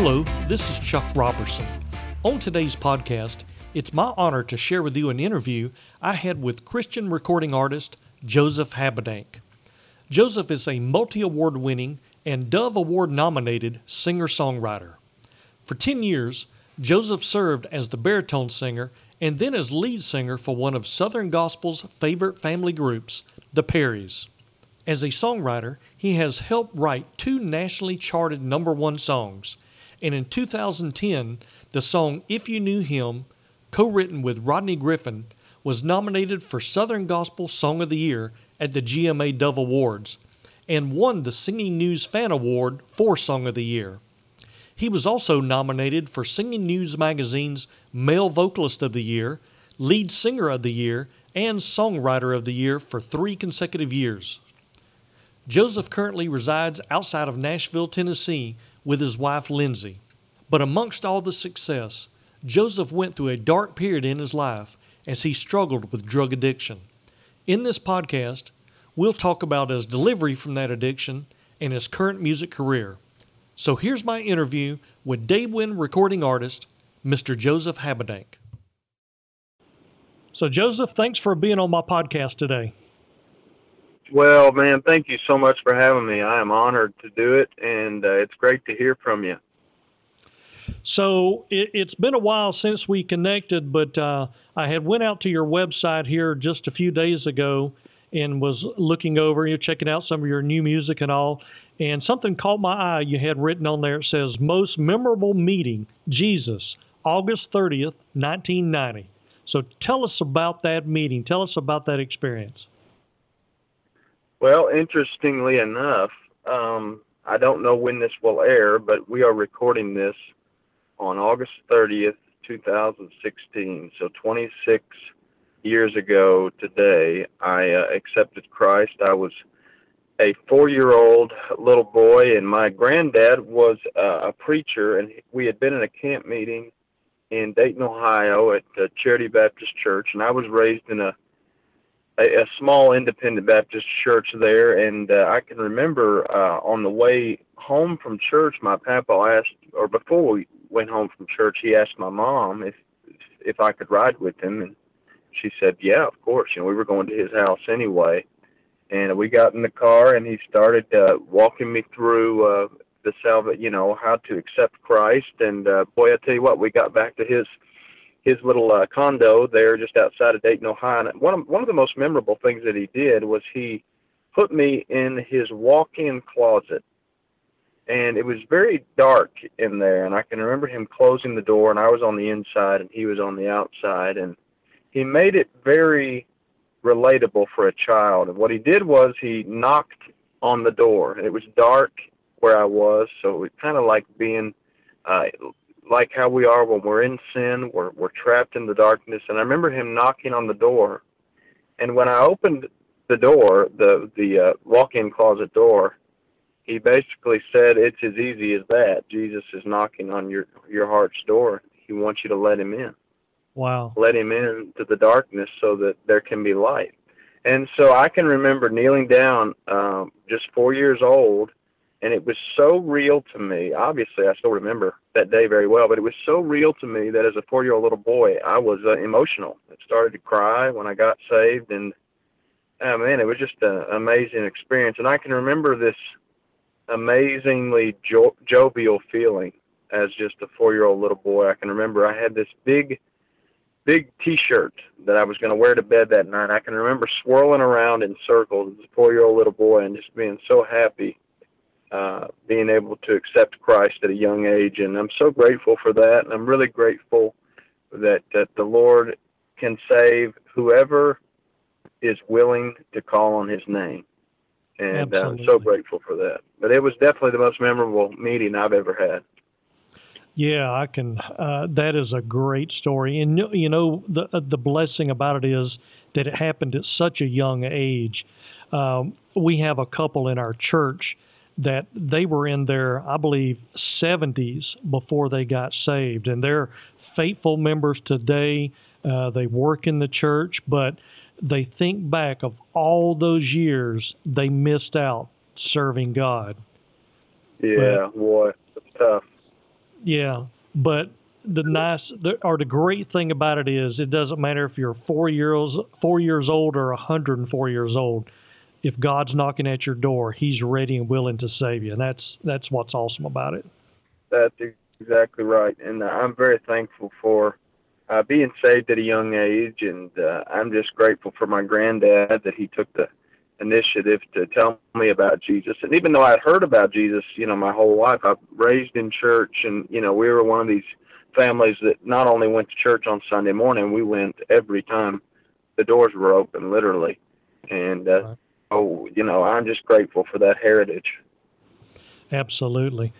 Hello, this is Chuck Robertson. On today's podcast, it's my honor to share with you an interview I had with Christian recording artist Joseph Habedank. Joseph is a multi award winning and Dove Award nominated singer songwriter. For 10 years, Joseph served as the baritone singer and then as lead singer for one of Southern Gospel's favorite family groups, the Perrys. As a songwriter, he has helped write two nationally charted number one songs, and in 2010, the song If You Knew Him, co written with Rodney Griffin, was nominated for Southern Gospel Song of the Year at the GMA Dove Awards and won the Singing News Fan Award for Song of the Year. He was also nominated for Singing News Magazine's Male Vocalist of the Year, Lead Singer of the Year, and Songwriter of the Year for three consecutive years. Joseph currently resides outside of Nashville, Tennessee, with his wife Lindsay. But amongst all the success, Joseph went through a dark period in his life as he struggled with drug addiction. In this podcast, we'll talk about his delivery from that addiction and his current music career. So here's my interview with Daywind recording artist, Mr. Joseph Habedank. So, Joseph, thanks for being on my podcast today. Well, man, thank you so much for having me. I am honored to do it, and uh, it's great to hear from you. So it, has been a while since we connected, but uh, I had went out to your website here just a few days ago and was looking over, you know, checking out some of your new music and all, and something caught my eye. You had written on there, it says, Most Memorable Meeting, Jesus, August 30th, 1990. So tell us about that meeting. Tell us about that experience. Well, interestingly enough, um, I don't know when this will air, but we are recording this on August 30th, 2016. So 26 years ago today, I uh, accepted Christ. I was a four-year-old little boy, and my granddad was uh, a preacher, and we had been in a camp meeting in Dayton, Ohio, at the Charity Baptist Church, and I was raised in a a, a small independent Baptist church there, and uh, I can remember uh, on the way home from church, my papa asked, or before we went home from church, he asked my mom if if I could ride with him, and she said, "Yeah, of course." You know, we were going to his house anyway, and we got in the car and he started uh, walking me through uh, the salva, you know, how to accept Christ. And uh, boy, I tell you what, we got back to his his little uh, condo there just outside of Dayton, Ohio. And one of one of the most memorable things that he did was he put me in his walk-in closet. And it was very dark in there, and I can remember him closing the door, and I was on the inside, and he was on the outside, and he made it very relatable for a child. And what he did was he knocked on the door. and It was dark where I was, so it kind of like being uh, like how we are when we're in sin. We're we're trapped in the darkness. And I remember him knocking on the door, and when I opened the door, the the uh, walk-in closet door, he basically said, "It's as easy as that. Jesus is knocking on your your heart's door. He wants you to let him in." Wow. Let him in to the darkness so that there can be light. And so I can remember kneeling down, um, just four years old, and it was so real to me. Obviously, I still remember that day very well, but it was so real to me that as a four year old little boy, I was uh, emotional. I started to cry when I got saved, and oh man, it was just an amazing experience. And I can remember this amazingly jo- jovial feeling as just a four year old little boy. I can remember I had this big big T-shirt that I was going to wear to bed that night. I can remember swirling around in circles as a four-year-old little boy and just being so happy, uh, being able to accept Christ at a young age. And I'm so grateful for that. And I'm really grateful that that the Lord can save whoever is willing to call on His name. And uh, I'm so grateful for that. But it was definitely the most memorable meeting I've ever had. Yeah, I can. Uh, that is a great story, and you know the uh, the blessing about it is that it happened at such a young age. Um, we have a couple in our church that they were in their, I believe, 70s before they got saved, and they're faithful members today. Uh, they work in the church, but they think back of all those years they missed out serving God. Yeah, but, boy, it's tough Yeah, but the nice the, or the great thing about it is it doesn't matter if you're four years four years old or 104 years old. If God's knocking at your door, He's ready and willing to save you, and that's that's what's awesome about it. That's exactly right, and I'm very thankful for uh, being saved at a young age, and uh, I'm just grateful for my granddad that he took the initiative to tell me about Jesus. And even though I'd heard about Jesus, you know, my whole life, I raised in church, and you know, we were one of these families that not only went to church on Sunday morning, we went every time the doors were open, literally. And uh, oh, you know, I'm just grateful for that heritage. Absolutely.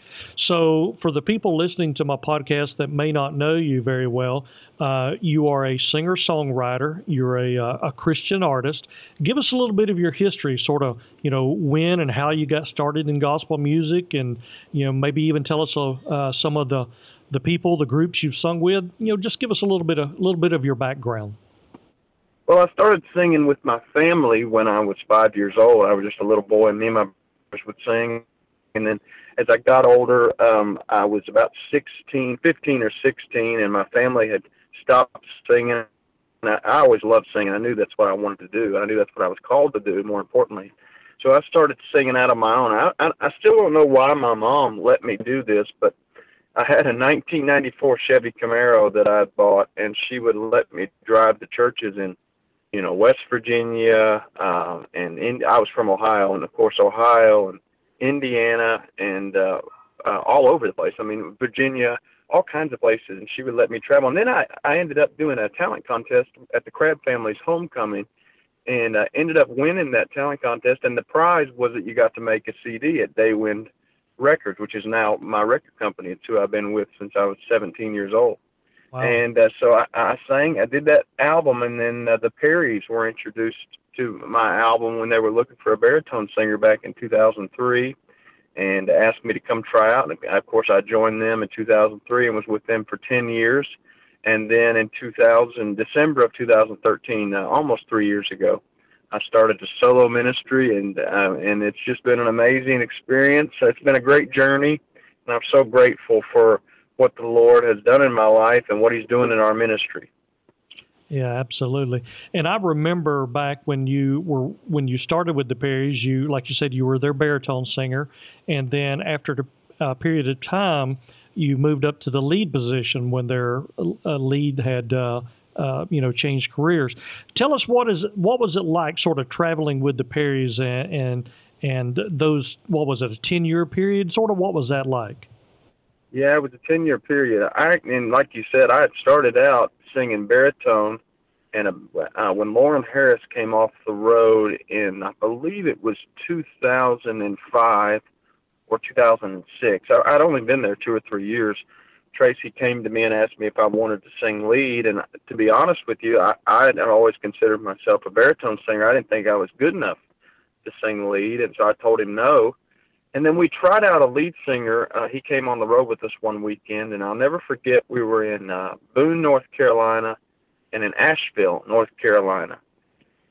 So, for the people listening to my podcast that may not know you very well, uh, you are a singer songwriter. You're a, uh, a Christian artist. Give us a little bit of your history, sort of, you know, when and how you got started in gospel music, and you know, maybe even tell us uh, some of the the people, the groups you've sung with. You know, just give us a little bit a little bit of your background. Well, I started singing with my family when I was five years old. I was just a little boy, and me and my brothers would sing and then as I got older, um, I was about 16, 15 or 16, and my family had stopped singing. And I, I always loved singing. I knew that's what I wanted to do. I knew that's what I was called to do, more importantly. So I started singing out of my own. I, I, I still don't know why my mom let me do this, but I had a 1994 Chevy Camaro that I bought, and she would let me drive the churches in, you know, West Virginia, uh, and in, I was from Ohio, and of course Ohio and Indiana, and uh, uh, all over the place. I mean, Virginia, all kinds of places, and she would let me travel. And then I, I ended up doing a talent contest at the Crabb family's homecoming, and uh, ended up winning that talent contest. And the prize was that you got to make a CD at Daywind Records, which is now my record company. It's who I've been with since I was 17 years old. Wow. And uh, so I, I sang, I did that album, and then uh, the Perrys were introduced to my album when they were looking for a baritone singer back in 2003 and asked me to come try out. And of course, I joined them in 2003 and was with them for 10 years. And then in 2000, December of 2013, uh, almost three years ago, I started a solo ministry, and uh, and it's just been an amazing experience. It's been a great journey, and I'm so grateful for what the Lord has done in my life and what He's doing in our ministry. Yeah, absolutely. And I remember back when you were when you started with the Perrys, you like you said you were their baritone singer, and then after a uh, period of time, you moved up to the lead position when their uh, lead had uh, uh, you know changed careers. Tell us what is what was it like, sort of traveling with the Perrys and and, and those what was it a ten year period? Sort of what was that like? Yeah, it was a ten year period. I and like you said, I had started out singing baritone, and uh, when Loren Harris came off the road in, I believe it was 2005 or 2006. I, I'd only been there two or three years. Tracy came to me and asked me if I wanted to sing lead, and to be honest with you, I, I had always considered myself a baritone singer. I didn't think I was good enough to sing lead, and so I told him no. And then we tried out a lead singer. Uh, he came on the road with us one weekend, and I'll never forget. We were in uh, Boone, North Carolina, and in Asheville, North Carolina.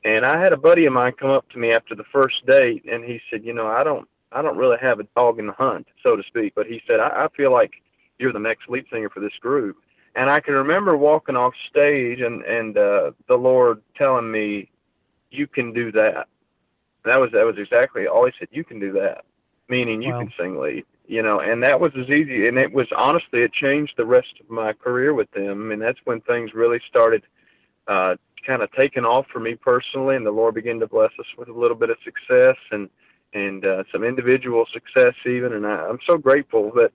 And I had a buddy of mine come up to me after the first date, and he said, "You know, I don't, I don't really have a dog in the hunt, so to speak, but he said I, I feel like you're the next lead singer for this group." And I can remember walking off stage and and uh, the Lord telling me, "You can do that." That was that was exactly all he said. You can do that meaning you wow. can sing lead you know and that was as easy and it was honestly it changed the rest of my career with them and that's when things really started uh kind of taking off for me personally and the lord began to bless us with a little bit of success and and uh, some individual success even and I, i'm so grateful that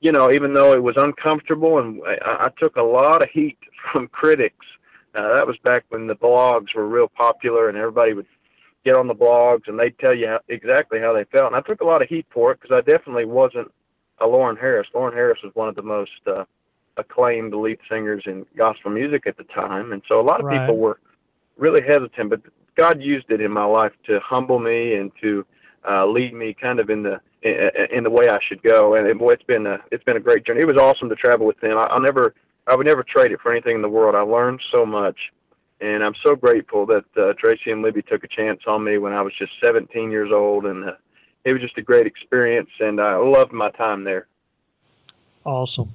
you know even though it was uncomfortable and i, I took a lot of heat from critics uh, that was back when the blogs were real popular and everybody would get on the blogs and they'd tell you how, exactly how they felt. And I took a lot of heat for it because I definitely wasn't a Loren Harris. Loren Harris was one of the most uh, acclaimed lead singers in gospel music at the time, and so a lot of right. people were really hesitant. But God used it in my life to humble me and to uh, lead me kind of in the in, in the way I should go. And it, boy, it's been a it's been a great journey. It was awesome to travel with them. I, I'll never I would never trade it for anything in the world. I learned so much and I'm so grateful that uh, Tracy and Libby took a chance on me when I was just 17 years old, and uh, it was just a great experience, and I loved my time there. Awesome.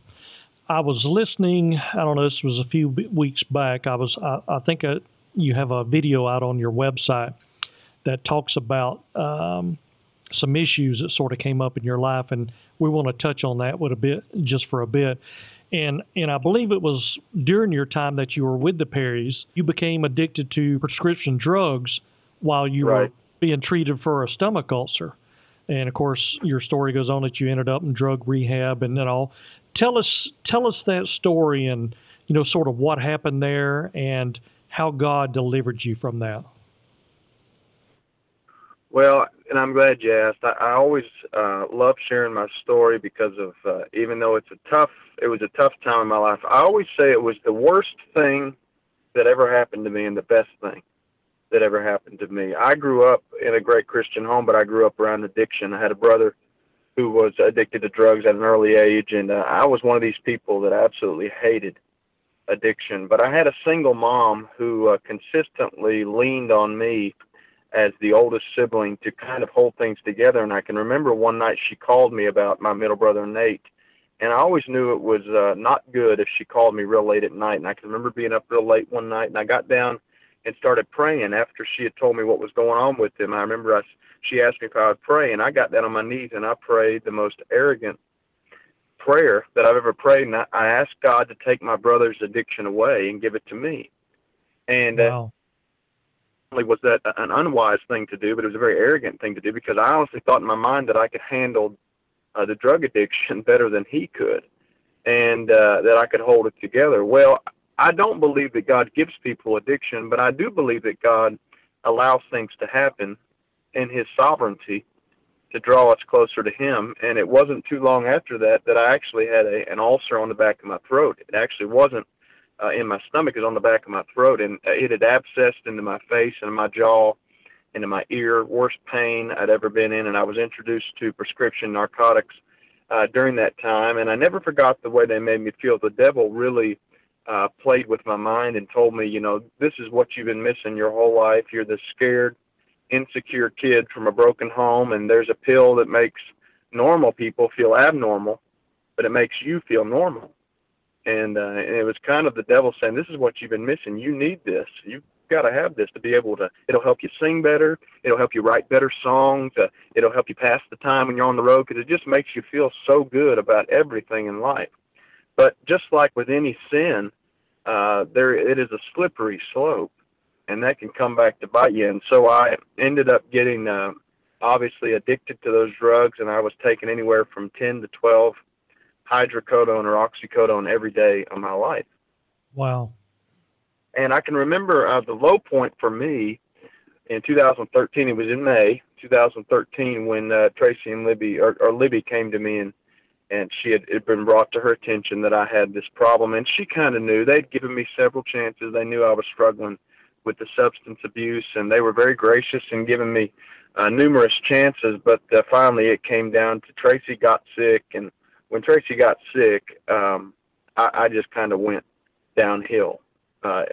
I was listening. I don't know. This was a few weeks back. I was. I, I think a, uh, you have a video out on your website that talks about um, some issues that sort of came up in your life, and we want to touch on that with a bit, just for a bit. And and I believe it was during your time that you were with the Perrys, you became addicted to prescription drugs while you right. were being treated for a stomach ulcer. And of course, your story goes on that you ended up in drug rehab and then all. Tell us tell us that story and you know sort of what happened there and how God delivered you from that. Well, and I'm glad you asked. I, I always uh, love sharing my story because of uh, even though it's a tough, it was a tough time in my life. I always say it was the worst thing that ever happened to me and the best thing that ever happened to me. I grew up in a great Christian home, but I grew up around addiction. I had a brother who was addicted to drugs at an early age, and uh, I was one of these people that absolutely hated addiction. But I had a single mom who uh, consistently leaned on me as the oldest sibling to kind of hold things together. And I can remember one night she called me about my middle brother Nate, and I always knew it was uh, not good if she called me real late at night. And I can remember being up real late one night, and I got down and started praying after she had told me what was going on with him. I remember I, she asked me if I would pray, and I got down on my knees and I prayed the most arrogant prayer that I've ever prayed. And I, I asked God to take my brother's addiction away and give it to me. And uh, wow. Uh, was that an unwise thing to do, but it was a very arrogant thing to do because I honestly thought in my mind that I could handle uh, the drug addiction better than he could, and uh, that I could hold it together. Well, I don't believe that God gives people addiction, but I do believe that God allows things to happen in His sovereignty to draw us closer to Him. And it wasn't too long after that that I actually had a, an ulcer on the back of my throat. It actually wasn't uh, in my stomach; was on the back of my throat, and it had abscessed into my face and my jaw, into my ear. Worst pain I'd ever been in, and I was introduced to prescription narcotics uh, during that time. And I never forgot the way they made me feel. The devil really uh, played with my mind and told me, you know, this is what you've been missing your whole life. You're the scared, insecure kid from a broken home, and there's a pill that makes normal people feel abnormal, but it makes you feel normal. And, uh, and it was kind of the devil saying, this is what you've been missing. You need this. You've got to have this to be able to. It'll help you sing better. It'll help you write better songs. Uh, it'll help you pass the time when you're on the road because it just makes you feel so good about everything in life. But just like with any sin, uh, there it is a slippery slope, and that can come back to bite you. And so I ended up getting uh, obviously addicted to those drugs, and I was taking anywhere from 10 to 12 hydrocodone or oxycodone every day of my life. Wow. And I can remember uh, the low point for me in 2013. It was in May 2013 when uh, Tracy and Libby or, or Libby came to me and and she had it been brought to her attention that I had this problem, and she kind of knew. They'd given me several chances. They knew I was struggling with the substance abuse, and they were very gracious in giving me uh, numerous chances. But uh, finally, it came down to Tracy got sick, and when Tracy got sick, um, I, I just kind of went downhill. Uh,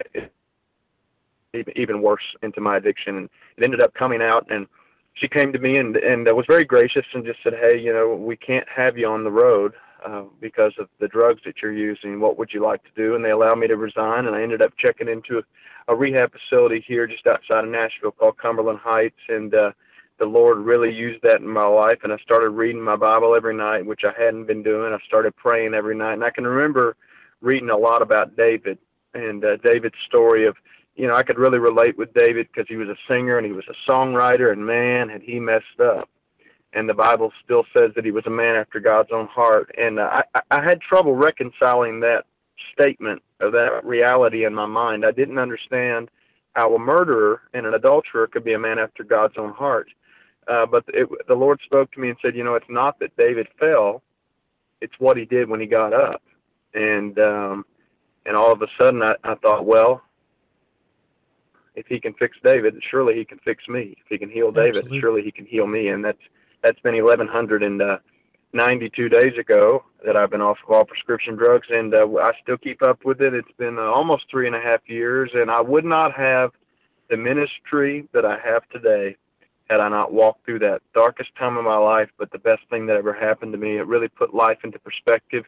it, even worse into my addiction, and it ended up coming out and she came to me and and uh, was very gracious and just said, "Hey, you know, we can't have you on the road uh, because of the drugs that you're using. What would you like to do?" And they allowed me to resign, and I ended up checking into a, a rehab facility here just outside of Nashville called Cumberland Heights, and uh, the Lord really used that in my life. And I started reading my Bible every night, which I hadn't been doing. I started praying every night, and I can remember reading a lot about David and uh, David's story of you know, I could really relate with David because he was a singer and he was a songwriter, and man, had he messed up. And the Bible still says that he was a man after God's own heart. And uh, I, I had trouble reconciling that statement of that reality in my mind. I didn't understand how a murderer and an adulterer could be a man after God's own heart. Uh, but it, the Lord spoke to me and said, you know, it's not that David fell; it's what he did when he got up. And um, and all of a sudden, I, I thought, well, if he can fix David, surely he can fix me. If he can heal David, Absolutely. surely he can heal me. And that's that's been 1192 days ago that I've been off of all prescription drugs, and uh, I still keep up with it. It's been uh, almost three and a half years, and I would not have the ministry that I have today had I not walked through that darkest time of my life. But the best thing that ever happened to me, it really put life into perspective.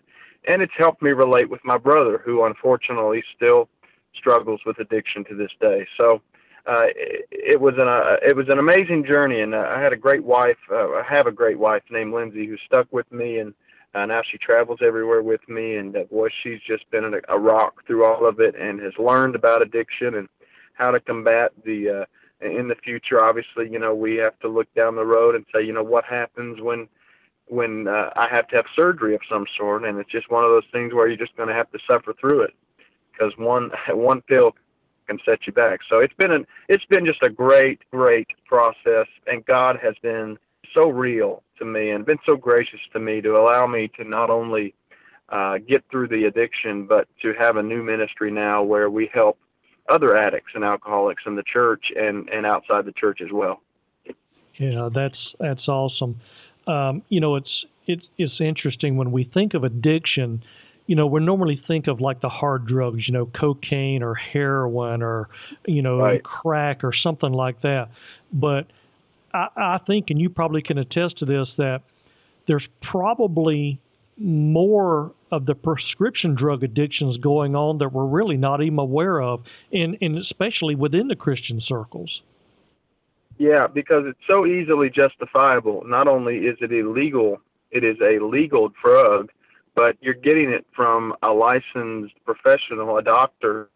and it's helped me relate with my brother, who unfortunately still struggles with addiction to this day. So uh, it, it was an uh, it was an amazing journey, and uh, I had a great wife. Uh, I have a great wife named Lindsay who stuck with me, and uh, now she travels everywhere with me. And uh, boy, she's just been a, a rock through all of it, and has learned about addiction and how to combat the. Uh, in the future, obviously, you know, we have to look down the road and say, you know, what happens when when uh, I have to have surgery of some sort, and it's just one of those things where you're just going to have to suffer through it because one one pill can set you back. So it's been an it's been just a great great process, and God has been so real to me and been so gracious to me to allow me to not only uh, get through the addiction, but to have a new ministry now where we help other addicts and alcoholics in the church and and outside the church as well. Yeah, that's that's awesome. Um, you know, it's it's it's interesting when we think of addiction. You know, we normally think of like the hard drugs, you know, cocaine or heroin or you know right. crack or something like that. But I, I think, and you probably can attest to this, that there's probably more of the prescription drug addictions going on that we're really not even aware of, and, and especially within the Christian circles. Yeah, because it's so easily justifiable. Not only is it illegal, it is a legal drug, but you're getting it from a licensed professional, a doctor,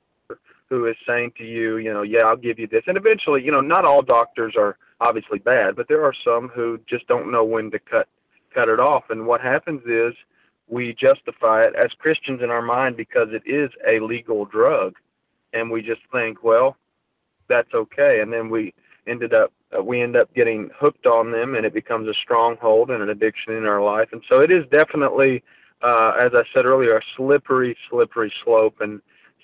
who is saying to you, you know, yeah, I'll give you this. And eventually, you know, not all doctors are obviously bad, but there are some who just don't know when to cut cut it off. And what happens is we justify it as Christians in our mind because it is a legal drug, and we just think, well, that's okay. And then we ended up uh, we end up getting hooked on them, and it becomes a stronghold and an addiction in our life. And so it is definitely, uh, as I said earlier, a slippery, slippery slope, and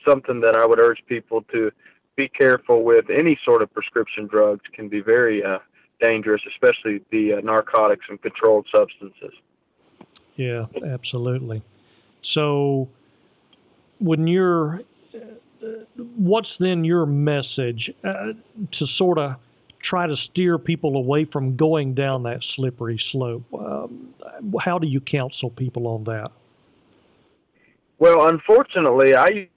something that I would urge people to be careful with. Any sort of prescription drugs can be very uh, dangerous, especially the uh, narcotics and controlled substances. Yeah, absolutely. So, when you're, uh, what's then your message uh, to sort of try to steer people away from going down that slippery slope? Um, how do you counsel people on that? Well, unfortunately, I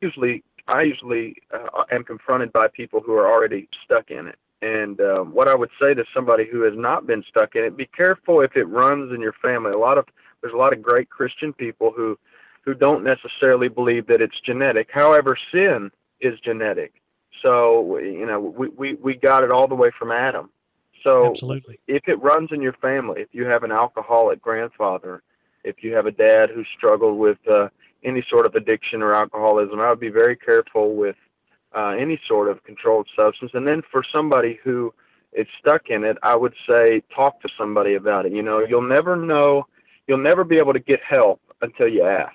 usually I usually uh, am confronted by people who are already stuck in it. And um, what I would say to somebody who has not been stuck in it, be careful if it runs in your family. A lot of there's a lot of great Christian people who who don't necessarily believe that it's genetic. However, sin is genetic. So you know we we we got it all the way from Adam. So Absolutely. if it runs in your family, if you have an alcoholic grandfather, if you have a dad who struggled with uh, any sort of addiction or alcoholism, I would be very careful with uh, any sort of controlled substance. And then for somebody who is stuck in it, I would say talk to somebody about it. You know, you'll never know, you'll never be able to get help until you ask,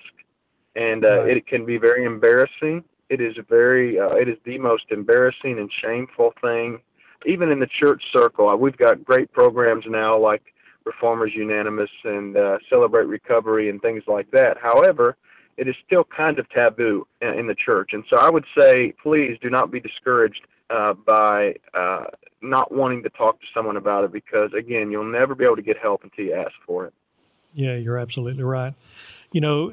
and uh, right. it can be very embarrassing. It is very, uh, it is the most embarrassing and shameful thing, even in the church circle. Uh, we've got great programs now like Reformers Unanimous and uh, Celebrate Recovery and things like that. However, it is still kind of taboo in the church. And so I would say, please do not be discouraged uh, by uh, not wanting to talk to someone about it because, again, you'll never be able to get help until you ask for it. Yeah, you're absolutely right. You know,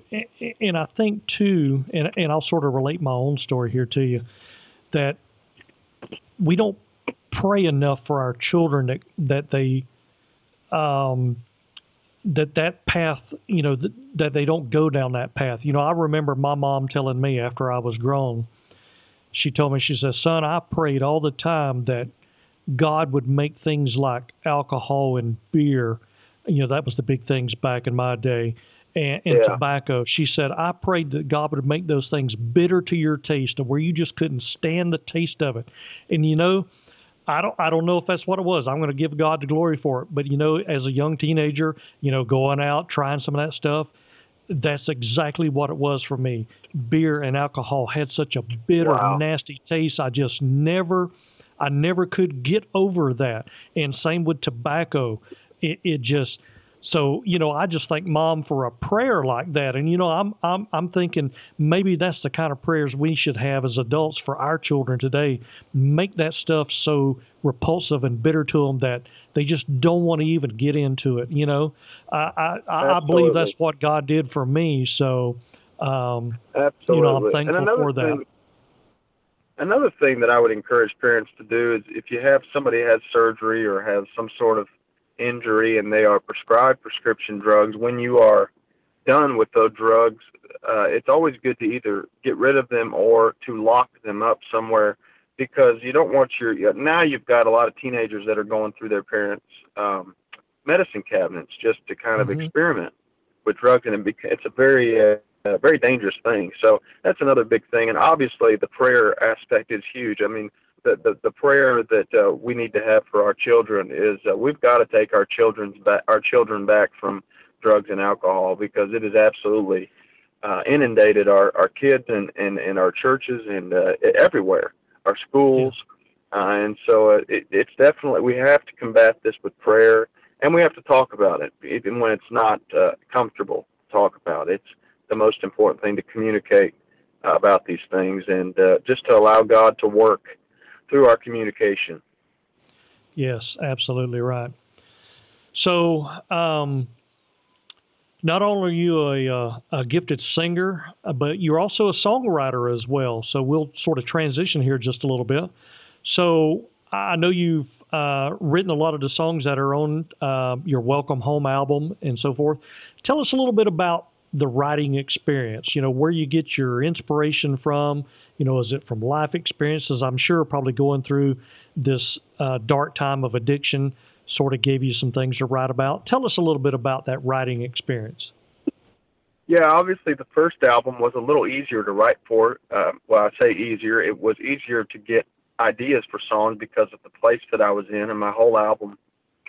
and I think too, and, and I'll sort of relate my own story here to you, that we don't pray enough for our children that that they um, that that path, you know, that, that they don't go down that path. You know, I remember my mom telling me after I was grown, she told me, she says, son, I prayed all the time that God would make things like alcohol and beer, you know, that was the big things back in my day, and, and yeah. tobacco. She said, I prayed that God would make those things bitter to your taste, and where you just couldn't stand the taste of it. And you know, I don't I don't know if that's what it was. I'm going to give God the glory for it. But you know, as a young teenager, you know, going out trying some of that stuff, that's exactly what it was for me. Beer and alcohol had such a bitter, wow. nasty taste. I just never I never could get over that. And same with tobacco. It, it just So you know, I just thank mom for a prayer like that, and you know, I'm I'm I'm thinking maybe that's the kind of prayers we should have as adults for our children today. Make that stuff so repulsive and bitter to them that they just don't want to even get into it. You know, I I, I believe that's what God did for me. So, um, Absolutely. you know, I'm thankful for that. Thing, another thing that I would encourage parents to do is if you have somebody has surgery or has some sort of injury and they are prescribed prescription drugs, when you are done with those drugs, uh, it's always good to either get rid of them or to lock them up somewhere because you don't want your now you've got a lot of teenagers that are going through their parents um medicine cabinets just to kind of mm-hmm. experiment with drugs and it's a very uh, a very dangerous thing so that's another big thing and obviously the prayer aspect is huge i mean the, the, the prayer that uh, we need to have for our children is uh, we've got to take our children's back, our children back from drugs and alcohol because it has absolutely uh, inundated our, our kids and, and, and our churches and uh, everywhere, our schools. Uh, and so uh, it, it's definitely, we have to combat this with prayer and we have to talk about it, even when it's not uh, comfortable to talk about it. It's the most important thing to communicate uh, about these things and uh, just to allow God to work through our communication. Yes, absolutely right. So, um, not only are you a, uh, a, gifted singer, uh, but you're also a songwriter as well. So we'll sort of transition here just a little bit. So I know you've uh, written a lot of the songs that are on uh, your Welcome Home album and so forth. Tell us a little bit about the writing experience. You know, where you get your inspiration from, you know, is it from life experiences? I'm sure probably going through this uh, dark time of addiction sort of gave you some things to write about. Tell us a little bit about that writing experience. Yeah, obviously the first album was a little easier to write for. Uh, well, I say easier. It was easier to get ideas for songs because of the place that I was in, and my whole album,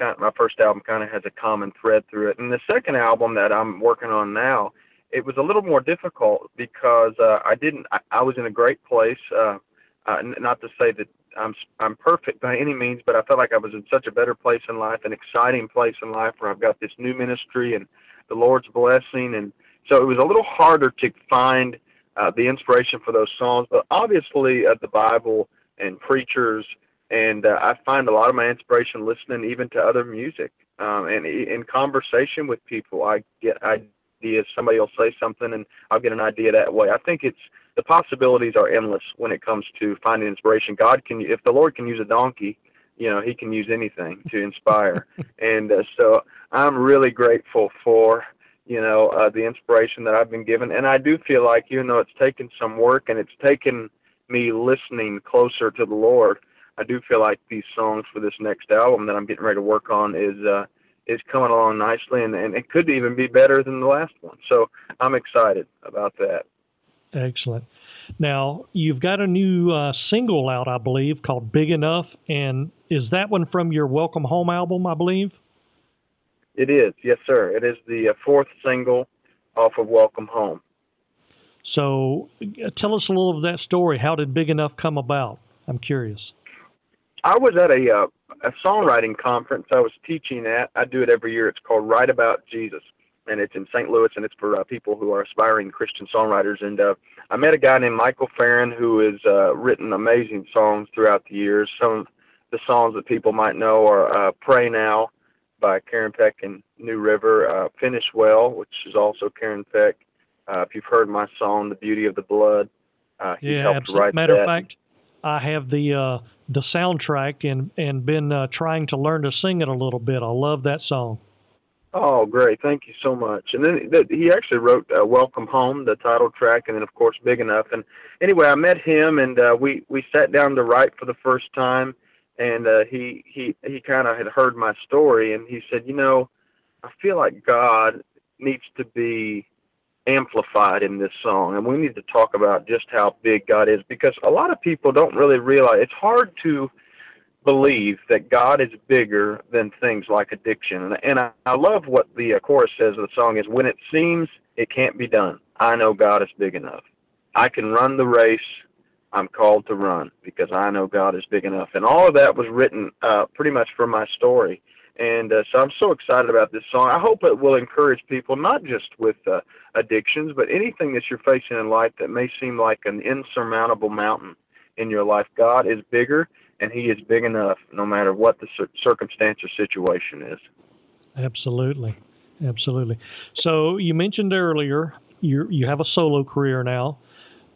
kind of, my first album, kind of has a common thread through it. And the second album that I'm working on now it was a little more difficult because uh, I didn't. I, I was in a great place. Uh, uh, not to say that I'm I'm perfect by any means, but I felt like I was in such a better place in life, an exciting place in life where I've got this new ministry and the Lord's blessing, and so it was a little harder to find uh, the inspiration for those songs. But obviously, uh, the Bible and preachers, and uh, I find a lot of my inspiration listening even to other music um, and in conversation with people. I get ideas. Somebody will say something, and I'll get an idea that way. I think it's the possibilities are endless when it comes to finding inspiration. God can, if the Lord can use a donkey, you know, He can use anything to inspire. and uh, so I'm really grateful for you know uh, the inspiration that I've been given, and I do feel like even though it's taken some work and it's taken me listening closer to the Lord. I do feel like these songs for this next album that I'm getting ready to work on is uh, is coming along nicely, and, and it could even be better than the last one. So I'm excited about that. Excellent. Now you've got a new uh, single out, I believe, called "Big Enough," and is that one from your Welcome Home album? I believe. It is, yes, sir. It is the uh, fourth single off of Welcome Home. So, tell us a little of that story. How did Big Enough come about? I'm curious. I was at a uh, a songwriting conference I was teaching at. I do it every year. It's called Write About Jesus, and it's in St. Louis, and it's for uh, people who are aspiring Christian songwriters. And uh, I met a guy named Michael Farren who has uh, written amazing songs throughout the years. Some of the songs that people might know are uh, "Pray Now" by Karen Peck and New River, uh, "Finish Well," which is also Karen Peck. Uh, if you've heard my song "The Beauty of the Blood," uh, he yeah, helped absolutely. write Matter that. of fact, I have the uh, the soundtrack and and been uh, trying to learn to sing it a little bit. I love that song. Oh, great! Thank you so much. And then th- he actually wrote uh, "Welcome Home," the title track, and then of course "Big Enough." And anyway, I met him, and uh, we we sat down to write for the first time. And uh, he he he kind of had heard my story, and he said, "You know, I feel like God needs to be amplified in this song and we need to talk about just how big God is because a lot of people don't really realize it's hard to believe that God is bigger than things like addiction. And, and I, I love what the uh, chorus says of the song is when it seems it can't be done I know God is big enough. I can run the race I'm called to run because I know God is big enough. And all of that was written uh, pretty much from my story And uh, so I'm so excited about this song. I hope it will encourage people, not just with uh, addictions, but anything that you're facing in life that may seem like an insurmountable mountain in your life. God is bigger, and He is big enough, no matter what the circumstance or situation is. Absolutely, absolutely. So you mentioned earlier you you have a solo career now.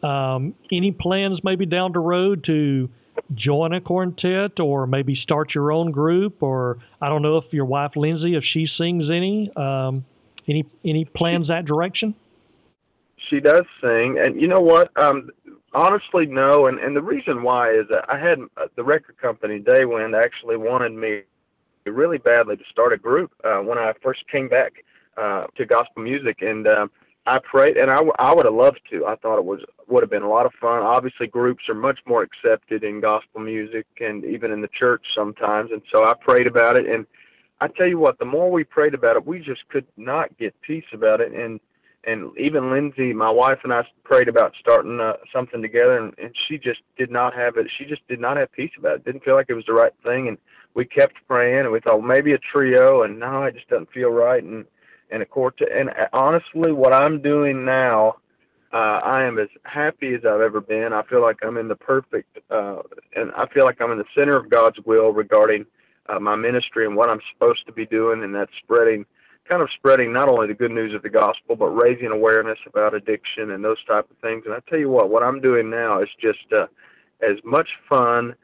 Um, any plans maybe down the road to join a quartet or maybe start your own group or I don't know if your wife Lindsay if she sings any um, any any plans that direction? She does sing, and you know what? Um, honestly, no. And and the reason why is that I had uh, the record company Daywind actually wanted me really badly to start a group uh, when I first came back uh, to gospel music, and uh, I prayed, and I, I would have loved to. I thought it was would have been a lot of fun. Obviously, groups are much more accepted in gospel music and even in the church sometimes. And so I prayed about it, and I tell you what, the more we prayed about it, we just could not get peace about it. And and even Lindsay, my wife, and I prayed about starting uh, something together, and, and she just did not have it. She just did not have peace about it. Didn't feel like it was the right thing, and we kept praying, and we thought well, maybe a trio, and no, it just doesn't feel right. And and a quartet. And honestly, what I'm doing now, uh, I am as happy as I've ever been. I feel like I'm in the perfect, uh, and I feel like I'm in the center of God's will regarding uh, my ministry and what I'm supposed to be doing, and that's spreading, kind of spreading not only the good news of the gospel, but raising awareness about addiction and those type of things. And I tell you what, what I'm doing now is just uh, as much fun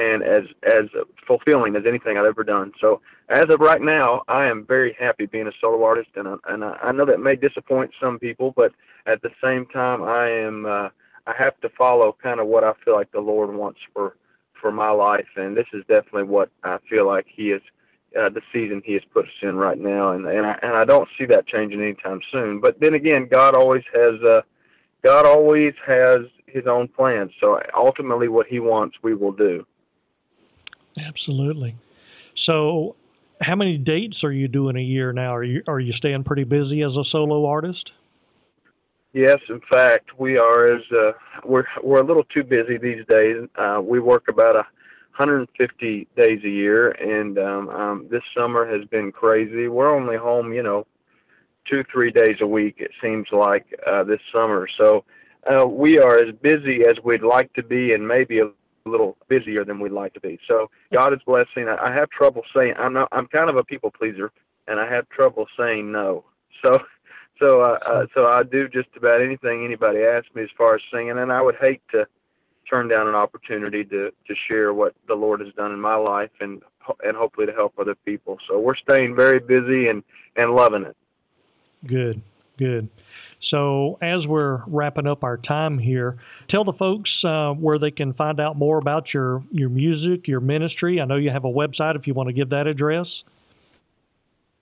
and as as fulfilling as anything I've ever done. So as of right now, I am very happy being a solo artist, and I, and I know that may disappoint some people, but at the same time, I am uh, I have to follow kind of what I feel like the Lord wants for for my life, and this is definitely what I feel like He is. Uh, the season he has put us in right now, and and I, and I don't see that changing anytime soon. But then again, God always has uh, God always has His own plans. So ultimately, what He wants, we will do. Absolutely. So, how many dates are you doing a year now? Are you are you staying pretty busy as a solo artist? Yes, in fact, we are as uh, we're we're a little too busy these days. Uh, we work about a 150 days a year, and um, um, this summer has been crazy. We're only home, you know, two three days a week. It seems like uh, this summer, so uh, we are as busy as we'd like to be, and maybe a a little busier than we'd like to be. So God is blessing. I have trouble saying I'm not. I'm kind of a people pleaser, and I have trouble saying no. So, so uh, uh, so I do just about anything anybody asks me as far as singing, and I would hate to turn down an opportunity to to share what the Lord has done in my life and and hopefully to help other people. So we're staying very busy and and loving it. Good, good. So, as we're wrapping up our time here, tell the folks uh, where they can find out more about your, your music, your ministry. I know you have a website if you want to give that address.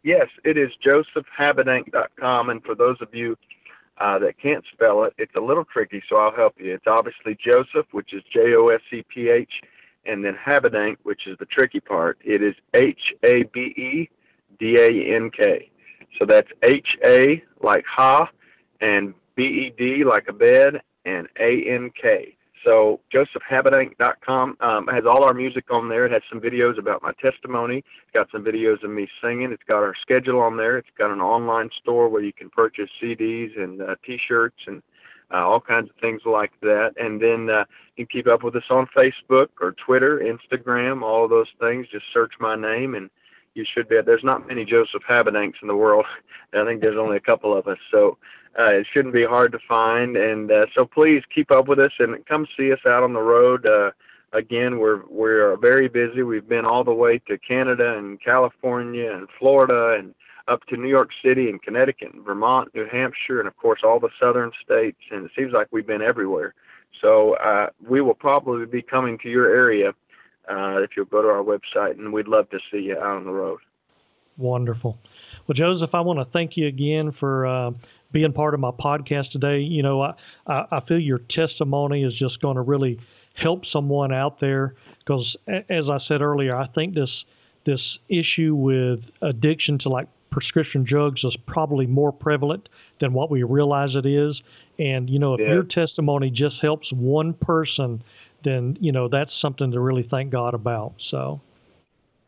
Yes, it is josephhabedank.com. And for those of you uh, that can't spell it, it's a little tricky, so I'll help you. It's obviously Joseph, which is J O S E P H, and then Habedank, which is the tricky part. It is H A B E D A N K. So that's H A like ha, and B-E-D like a bed and A-N-K. So josephhabedank.com um, has all our music on there. It has some videos about my testimony. It's got some videos of me singing. It's got our schedule on there. It's got an online store where you can purchase CDs and uh, T-shirts and uh, all kinds of things like that. And then uh, you can keep up with us on Facebook or Twitter, Instagram, all of those things. Just search my name and you should be. There's not many Joseph Habedanks in the world. I think there's only a couple of us. So uh, it shouldn't be hard to find. And uh, so please keep up with us and come see us out on the road. Uh, again, we're we're very busy. We've been all the way to Canada and California and Florida and up to New York City and Connecticut and Vermont, New Hampshire, and of course all the southern states. And it seems like we've been everywhere. So uh, we will probably be coming to your area uh, if you'll go to our website, and we'd love to see you out on the road. Wonderful. Well, Joseph, I want to thank you again for uh, being part of my podcast today. You know, I, I feel your testimony is just going to really help someone out there because, as I said earlier, I think this this issue with addiction to like prescription drugs is probably more prevalent than what we realize it is. And you know, if yeah. your testimony just helps one person, then you know that's something to really thank God about. So.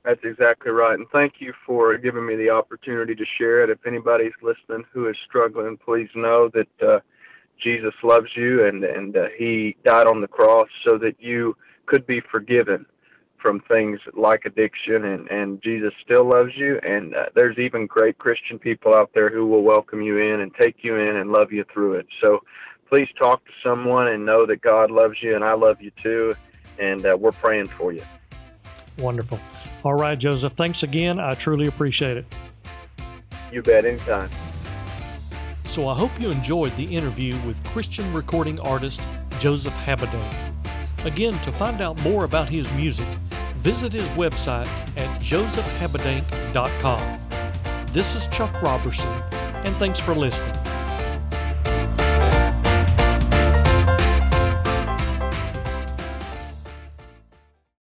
That's exactly right. And thank you for giving me the opportunity to share it. If anybody's listening who is struggling, please know that uh, Jesus loves you and, and uh, He died on the cross so that you could be forgiven from things like addiction. And, and Jesus still loves you. And uh, there's even great Christian people out there who will welcome you in and take you in and love you through it. So please talk to someone and know that God loves you and I love you too. And uh, we're praying for you. Wonderful. All right, Joseph, thanks again. I truly appreciate it. You bet, anytime. So I hope you enjoyed the interview with Christian recording artist Joseph Habedank. Again, to find out more about his music, visit his website at josephhabedank.com. This is Chuck Robertson, and thanks for listening.